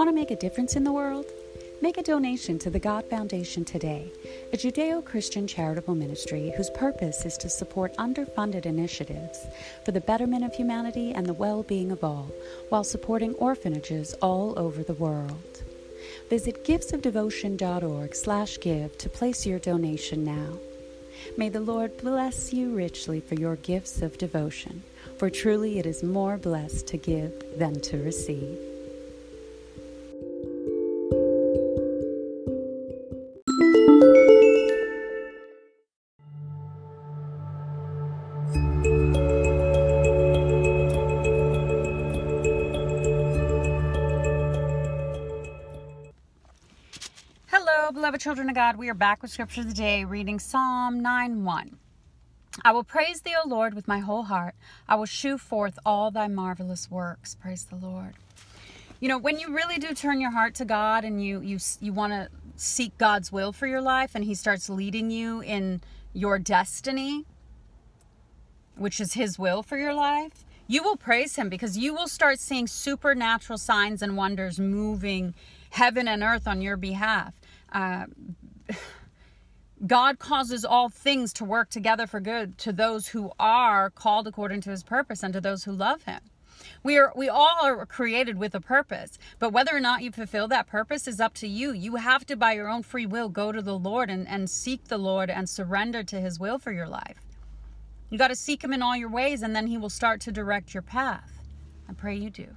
Want to make a difference in the world? Make a donation to the God Foundation today, a Judeo Christian charitable ministry whose purpose is to support underfunded initiatives for the betterment of humanity and the well being of all, while supporting orphanages all over the world. Visit giftsofdevotion.org slash give to place your donation now. May the Lord bless you richly for your gifts of devotion, for truly it is more blessed to give than to receive. Hello, beloved children of God. We are back with Scripture of the Day, reading Psalm 9 1. I will praise thee, O Lord, with my whole heart. I will shew forth all thy marvelous works. Praise the Lord. You know, when you really do turn your heart to God and you you you want to seek God's will for your life and he starts leading you in your destiny, which is his will for your life, you will praise him because you will start seeing supernatural signs and wonders moving heaven and earth on your behalf. Uh, God causes all things to work together for good to those who are called according to his purpose and to those who love him. We are we all are created with a purpose, but whether or not you fulfill that purpose is up to you. You have to by your own free will go to the Lord and, and seek the Lord and surrender to his will for your life. You got to seek him in all your ways and then he will start to direct your path. I pray you do.